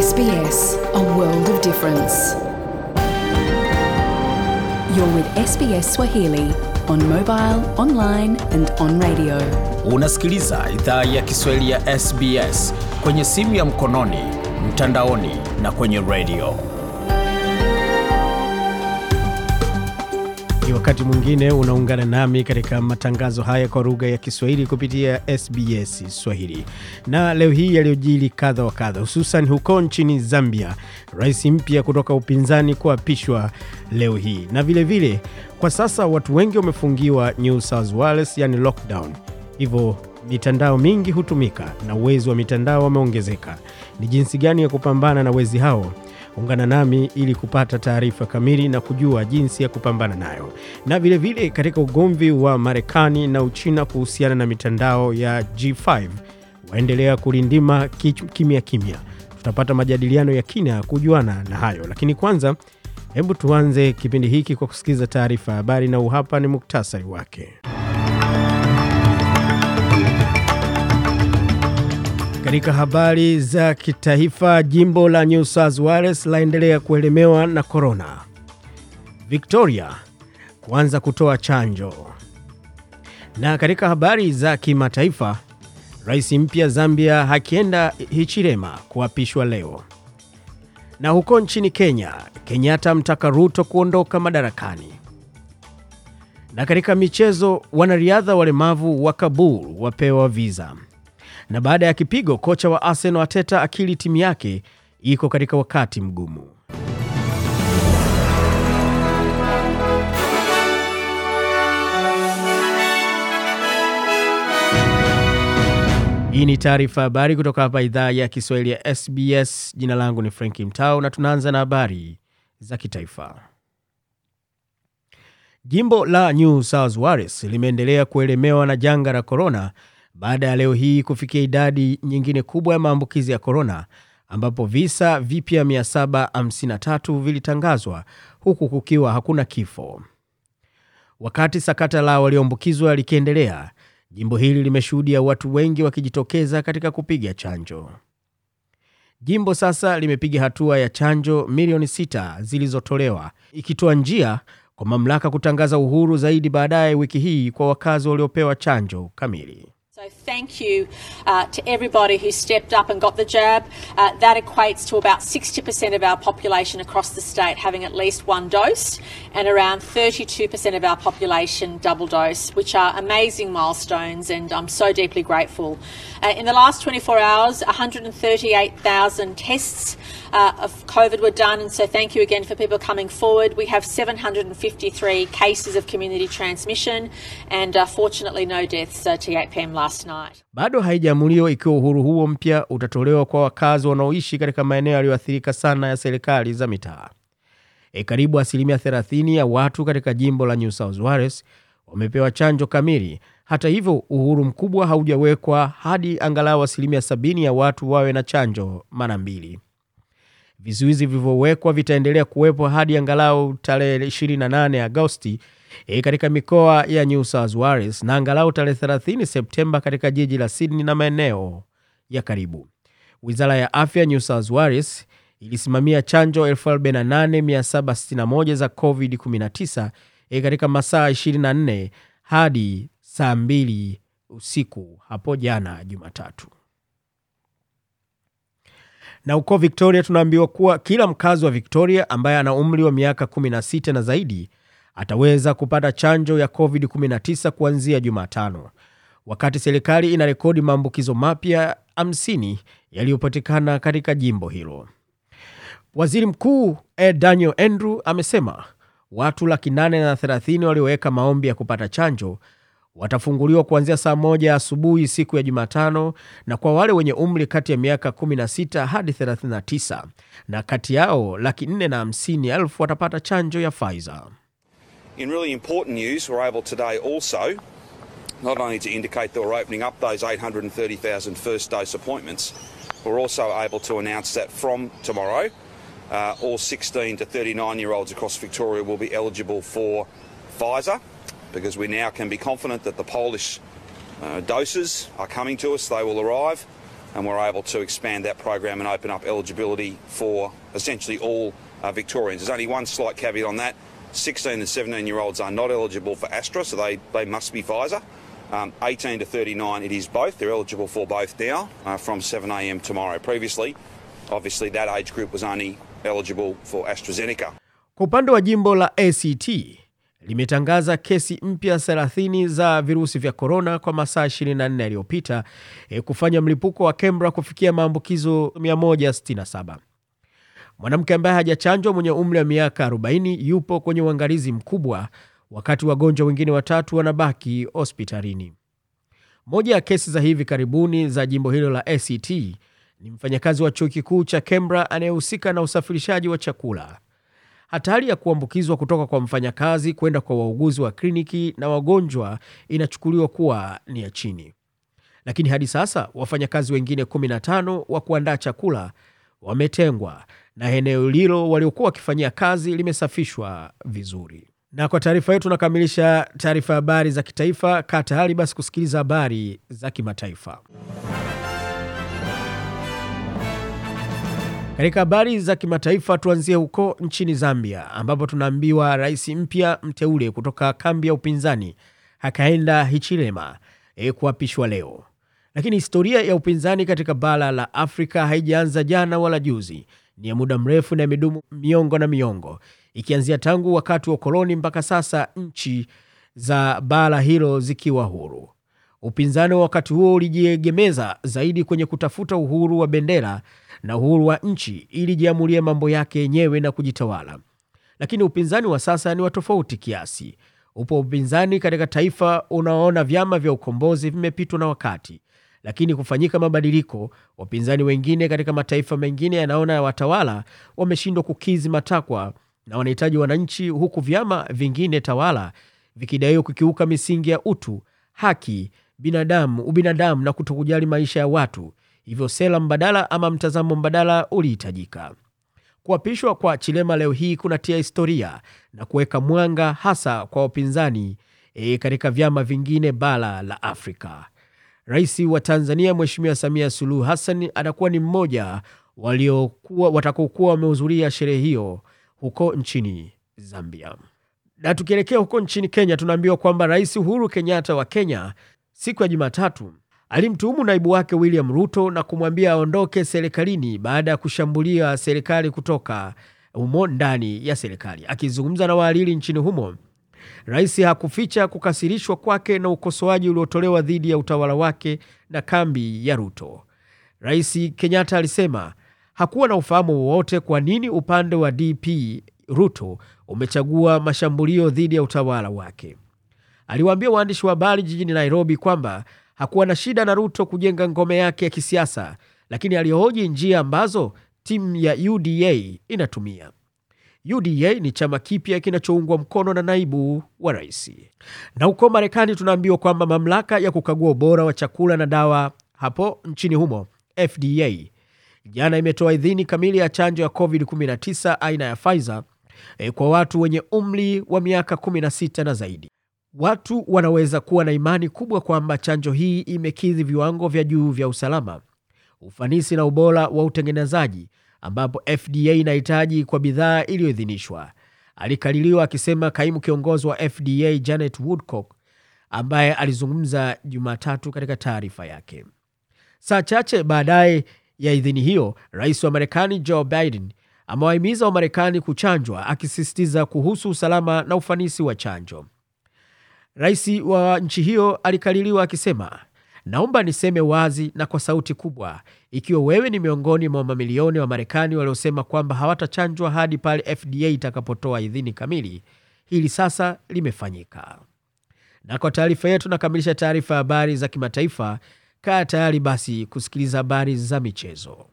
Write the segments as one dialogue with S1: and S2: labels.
S1: SBS, a world of difference. You're with SBS Swahili on mobile, online and on radio.
S2: Unasikiliza idhaa ya Kiswahili ya SBS kwenye simu ya mkononi, mtandaoni na kwenye redio.
S3: Ni wakati mwingine unaungana nami katika matangazo haya kwa lugha ya Kiswahili kupitia SBS Swahili. Na leo hii yaliyojili kadha wa kadha, hususan huko nchini Zambia, rais mpya kutoka upinzani kuapishwa leo hii, na vilevile vile, kwa sasa watu wengi wamefungiwa New South Wales, yani lockdown, hivyo mitandao mingi hutumika na uwezi wa mitandao wameongezeka. Ni jinsi gani ya kupambana na wezi hao? Ungana nami ili kupata taarifa kamili na kujua jinsi ya kupambana nayo. Na vilevile vile katika ugomvi wa Marekani na Uchina kuhusiana na mitandao ya G5 waendelea kulindima kimya kimya. Tutapata majadiliano ya kina kujuana na hayo, lakini kwanza, hebu tuanze kipindi hiki kwa kusikiliza taarifa ya habari, na uhapa ni muktasari wake. Katika habari za kitaifa, jimbo la New South Wales laendelea kuelemewa na korona. Victoria kuanza kutoa chanjo. Na katika habari za kimataifa, rais mpya Zambia Hakainde Hichilema kuapishwa leo. Na huko nchini Kenya, Kenyatta mtaka Ruto kuondoka madarakani. Na katika michezo, wanariadha walemavu wa Kabul wapewa viza na baada ya kipigo kocha wa Arsenal Arteta akili timu yake iko katika wakati mgumu. Hii ni taarifa habari kutoka hapa idhaa ya Kiswahili ya SBS. Jina langu ni Franki Mtao na tunaanza na habari za kitaifa. Jimbo la New South Wales limeendelea kuelemewa na janga la korona baada ya leo hii kufikia idadi nyingine kubwa ya maambukizi ya korona ambapo visa vipya 753 vilitangazwa huku kukiwa hakuna kifo. Wakati sakata la walioambukizwa likiendelea, jimbo hili limeshuhudia watu wengi wakijitokeza katika kupiga chanjo. Jimbo sasa limepiga hatua ya chanjo milioni 6 zilizotolewa, ikitoa njia kwa mamlaka kutangaza uhuru zaidi baadaye wiki hii kwa wakazi waliopewa chanjo kamili.
S4: So thank you uh, to everybody who stepped up and got the jab. Uh, that equates to about 60% of our population across the state having at least one dose and around 32% of our population double dose, which are amazing milestones and I'm so deeply grateful. Uh, in the last 24 hours, 138,000 tests uh, of COVID were done, and so thank you again for people coming forward. We have 753 cases of community transmission, and uh, fortunately no deaths uh, to 8 pm last night.
S3: Bado haijaamuliwa ikiwa uhuru huo mpya utatolewa kwa wakazi wanaoishi katika maeneo yaliyoathirika sana ya serikali za mitaa. E, karibu asilimia 30 ya watu katika jimbo la New South Wales wamepewa chanjo kamili. Hata hivyo, uhuru mkubwa haujawekwa hadi angalau asilimia 70 ya watu wawe na chanjo mara mbili. Vizuizi vilivyowekwa vitaendelea kuwepo hadi angalau tarehe 28 Agosti e, katika mikoa ya New South Wales na angalau tarehe 30 Septemba katika jiji la Sydney na maeneo ya karibu. Wizara ya afya New South Wales ilisimamia chanjo 48761 za COVID-19 e, katika masaa 24 hadi saa 2 usiku hapo jana Jumatatu. Na huko Victoria tunaambiwa kuwa kila mkazi wa Victoria ambaye ana umri wa miaka 16 na zaidi ataweza kupata chanjo ya COVID-19 kuanzia Jumatano, wakati serikali ina rekodi maambukizo mapya 50 yaliyopatikana katika jimbo hilo. Waziri Mkuu Ed Daniel Andrew amesema watu laki nane na 30 walioweka maombi ya kupata chanjo watafunguliwa kuanzia saa moja asubuhi siku ya Jumatano, na kwa wale wenye umri kati ya miaka 16 hadi 39, na kati yao laki nne na hamsini elfu watapata chanjo ya Pfizer.
S5: In really important news, we're able today also not only to indicate that we're opening up those 830,000 first dose appointments, we're also able to announce that from tomorrow, uh, all 16 to 39 year olds across Victoria will be eligible for Pfizer. Because we now can be confident that the Polish uh, doses are coming to us. They will arrive and we're able to expand that program and open up eligibility for essentially all uh, Victorians. There's only one slight caveat on that. 16 and 17 year olds are not eligible for Astra, so they, they must be Pfizer. Um, 18 to 39, it is both. They're eligible for both now uh, from 7am tomorrow. Previously, obviously, that age group was only eligible for AstraZeneca.
S3: Kwa upande wa jimbo la ACT limetangaza kesi mpya 30 za virusi vya korona kwa masaa 24 yaliyopita e, kufanya mlipuko wa Canberra kufikia maambukizo 167. Mwanamke ambaye hajachanjwa mwenye umri wa miaka 40 yupo kwenye uangalizi mkubwa, wakati wagonjwa wengine watatu wanabaki hospitalini. Moja ya kesi za hivi karibuni za jimbo hilo la ACT ni mfanyakazi wa chuo kikuu cha Canberra anayehusika na usafirishaji wa chakula. Hatari ya kuambukizwa kutoka kwa mfanyakazi kwenda kwa wauguzi wa kliniki na wagonjwa inachukuliwa kuwa ni ya chini, lakini hadi sasa wafanyakazi wengine 15 wa kuandaa chakula wametengwa na eneo hilo waliokuwa wakifanyia kazi limesafishwa vizuri. Na kwa taarifa hiyo tunakamilisha taarifa habari za kitaifa. Kaa tayari basi kusikiliza habari za kimataifa. Katika habari za kimataifa tuanzie huko nchini Zambia, ambapo tunaambiwa rais mpya mteule kutoka kambi ya upinzani Hakainde Hichilema e, kuapishwa leo. Lakini historia ya upinzani katika bara la Afrika haijaanza jana wala juzi, ni ya muda mrefu na imedumu miongo na miongo, ikianzia tangu wakati wa ukoloni mpaka sasa, nchi za bara hilo zikiwa huru. Upinzani wa wakati huo ulijiegemeza zaidi kwenye kutafuta uhuru wa bendera na uhuru wa nchi ili jiamulie mambo yake yenyewe na kujitawala. Lakini upinzani wa sasa ni wa tofauti kiasi. Upo upinzani katika taifa unaoona vyama vya ukombozi vimepitwa na wakati, lakini kufanyika mabadiliko, wapinzani wengine katika mataifa mengine yanaona watawala wameshindwa kukizi matakwa na wanahitaji wananchi, huku vyama vingine tawala vikidaiwa kukiuka misingi ya utu, haki, binadamu, ubinadamu na kutokujali maisha ya watu. Hivyo sera mbadala ama mtazamo mbadala ulihitajika. Kuapishwa kwa Chilema leo hii kunatia historia na kuweka mwanga hasa kwa wapinzani e, katika vyama vingine bara la Afrika. Rais wa Tanzania Mheshimiwa Samia Suluhu Hassan atakuwa ni mmoja waliokuwa watakaokuwa wamehudhuria sherehe hiyo huko nchini Zambia. Na tukielekea huko nchini Kenya, tunaambiwa kwamba Rais Uhuru Kenyatta wa Kenya siku ya Jumatatu alimtuhumu naibu wake William Ruto na kumwambia aondoke serikalini baada ya kushambulia serikali kutoka humo ndani ya serikali. Akizungumza na wahariri nchini humo, rais hakuficha kukasirishwa kwake na ukosoaji uliotolewa dhidi ya utawala wake na kambi ya Ruto. Rais Kenyatta alisema hakuwa na ufahamu wowote kwa nini upande wa DP Ruto umechagua mashambulio dhidi ya utawala wake. Aliwaambia waandishi wa habari jijini Nairobi kwamba hakuwa na shida na Ruto kujenga ngome yake ya kisiasa, lakini alihoji njia ambazo timu ya UDA inatumia. UDA ni chama kipya kinachoungwa mkono na naibu wa rais. Na huko Marekani tunaambiwa kwamba mamlaka ya kukagua ubora wa chakula na dawa hapo nchini humo FDA jana imetoa idhini kamili ya chanjo ya COVID-19 aina ya Pfizer e, kwa watu wenye umri wa miaka 16 na zaidi. Watu wanaweza kuwa na imani kubwa kwamba chanjo hii imekidhi viwango vya juu vya usalama, ufanisi na ubora wa utengenezaji ambapo FDA inahitaji kwa bidhaa iliyoidhinishwa. Alikaririwa akisema kaimu kiongozi wa FDA Janet Woodcock, ambaye alizungumza Jumatatu katika taarifa yake. Saa chache baadaye ya idhini hiyo, rais wa Marekani Joe Biden amewahimiza Wamarekani kuchanjwa, akisisitiza kuhusu usalama na ufanisi wa chanjo. Rais wa nchi hiyo alikaririwa akisema, naomba niseme wazi na kwa sauti kubwa, ikiwa wewe ni miongoni mwa mamilioni wa Marekani waliosema kwamba hawatachanjwa hadi pale FDA itakapotoa idhini kamili, hili sasa limefanyika. Na kwa taarifa yetu nakamilisha taarifa ya habari za kimataifa. Kaa tayari basi kusikiliza habari za michezo.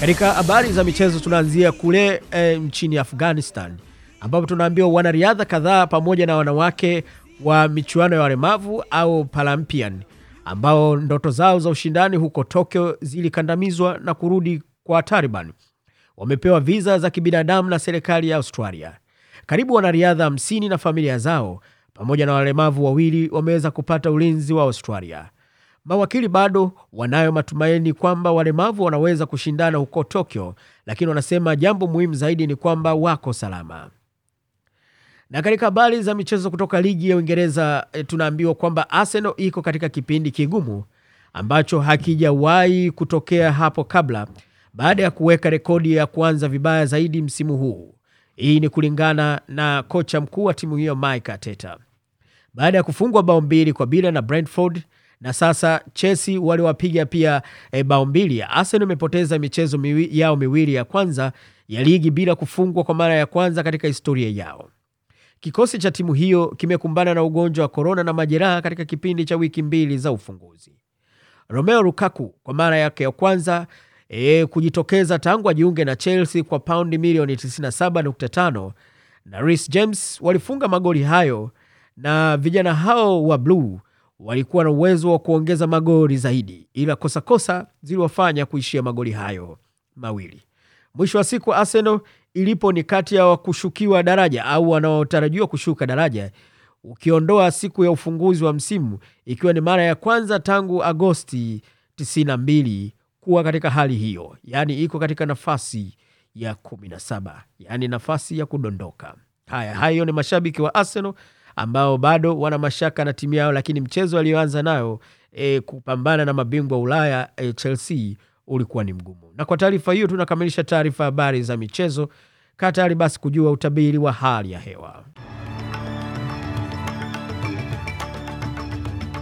S3: Katika habari za michezo tunaanzia kule e, nchini Afghanistan ambapo tunaambiwa wanariadha kadhaa pamoja na wanawake wa michuano ya walemavu au Paralympian ambao ndoto zao za ushindani huko Tokyo zilikandamizwa na kurudi kwa Taliban wamepewa viza za kibinadamu na serikali ya Australia. Karibu wanariadha 50 na familia zao pamoja na walemavu wawili wameweza kupata ulinzi wa Australia. Mawakili bado wanayo matumaini kwamba walemavu wanaweza kushindana huko Tokyo, lakini wanasema jambo muhimu zaidi ni kwamba wako salama. Na katika habari za michezo kutoka ligi ya Uingereza e, tunaambiwa kwamba Arsenal iko katika kipindi kigumu ambacho hakijawahi kutokea hapo kabla baada ya kuweka rekodi ya kuanza vibaya zaidi msimu huu. Hii ni kulingana na kocha mkuu wa timu hiyo Mike Arteta. Baada ya kufungwa bao mbili kwa bila na Brentford na sasa Chelsea waliwapiga pia e, bao mbili. Arsenal imepoteza michezo miwi, yao miwili ya kwanza ya ligi bila kufungwa kwa mara ya kwanza katika historia yao. Kikosi cha timu hiyo kimekumbana na ugonjwa wa korona na majeraha katika kipindi cha wiki mbili za ufunguzi. Romeo Lukaku kwa mara yake ya kwanza e, kujitokeza tangu ajiunge na Chelsea kwa paundi milioni 97.5 na Reece James walifunga magoli hayo, na vijana hao wa bluu walikuwa na uwezo wa kuongeza magoli zaidi, ila kosakosa ziliwafanya kuishia magoli hayo mawili. Mwisho wa siku Arsenal ilipo ni kati ya wakushukiwa daraja au wanaotarajiwa kushuka daraja, ukiondoa siku ya ufunguzi wa msimu, ikiwa ni mara ya kwanza tangu Agosti 92 kuwa katika hali hiyo, yaani iko katika nafasi ya 17, yaani nafasi ya kudondoka. Haya, hayo ni mashabiki wa Arsenal ambao bado wana mashaka na timu yao, lakini mchezo aliyoanza nayo e, kupambana na mabingwa wa Ulaya e, Chelsea ulikuwa ni mgumu. Na kwa taarifa hiyo tunakamilisha taarifa habari za michezo. Kaa tayari basi kujua utabiri wa hali ya hewa.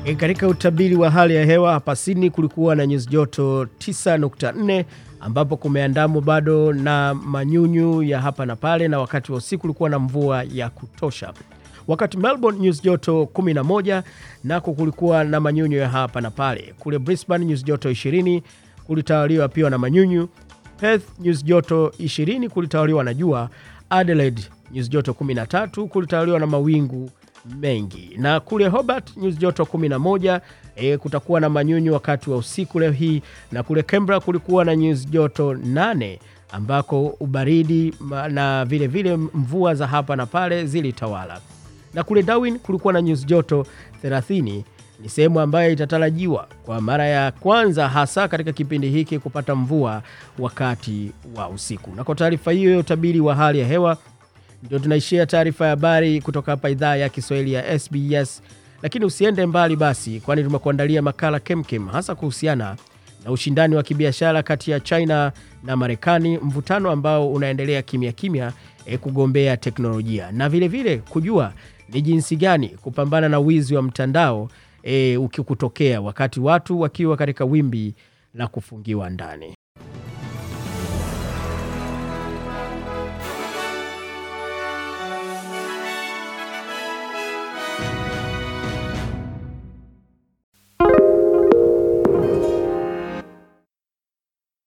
S3: E, katika utabiri wa hali ya hewa hapa Sydney kulikuwa na nyuzi joto 9.4 ambapo kumeandamwa bado na manyunyu ya hapa na pale, na wakati wa usiku kulikuwa na mvua ya kutosha. Wakati Melbourne nyuzi joto 11 nako kulikuwa na manyunyu ya hapa na pale. Kule Brisbane nyuzi joto 20 kulitawaliwa pia na manyunyu. Perth nyuzi joto 20 kulitawaliwa na jua. Adelaide nyuzi joto 13 kulitawaliwa na mawingu mengi, na kule Hobart nyuzi joto 11 e, kutakuwa na manyunyu wakati wa usiku leo hii, na kule Canberra kulikuwa na nyuzi joto 8 ambako ubaridi na vilevile vile mvua za hapa na pale zilitawala, na kule Darwin kulikuwa na nyuzi joto 30 ni sehemu ambayo itatarajiwa kwa mara ya kwanza hasa katika kipindi hiki kupata mvua wakati wa usiku. Na kwa taarifa hiyo ya utabiri wa hali ya hewa, ndio tunaishia taarifa ya habari kutoka hapa idhaa ya Kiswahili ya SBS. Lakini usiende mbali basi, kwani tumekuandalia makala kemkem, hasa kuhusiana na ushindani wa kibiashara kati ya China na Marekani, mvutano ambao unaendelea kimya kimya e, kugombea teknolojia na vilevile vile kujua ni jinsi gani kupambana na wizi wa mtandao e, ukikutokea wakati watu wakiwa katika wimbi la kufungiwa ndani.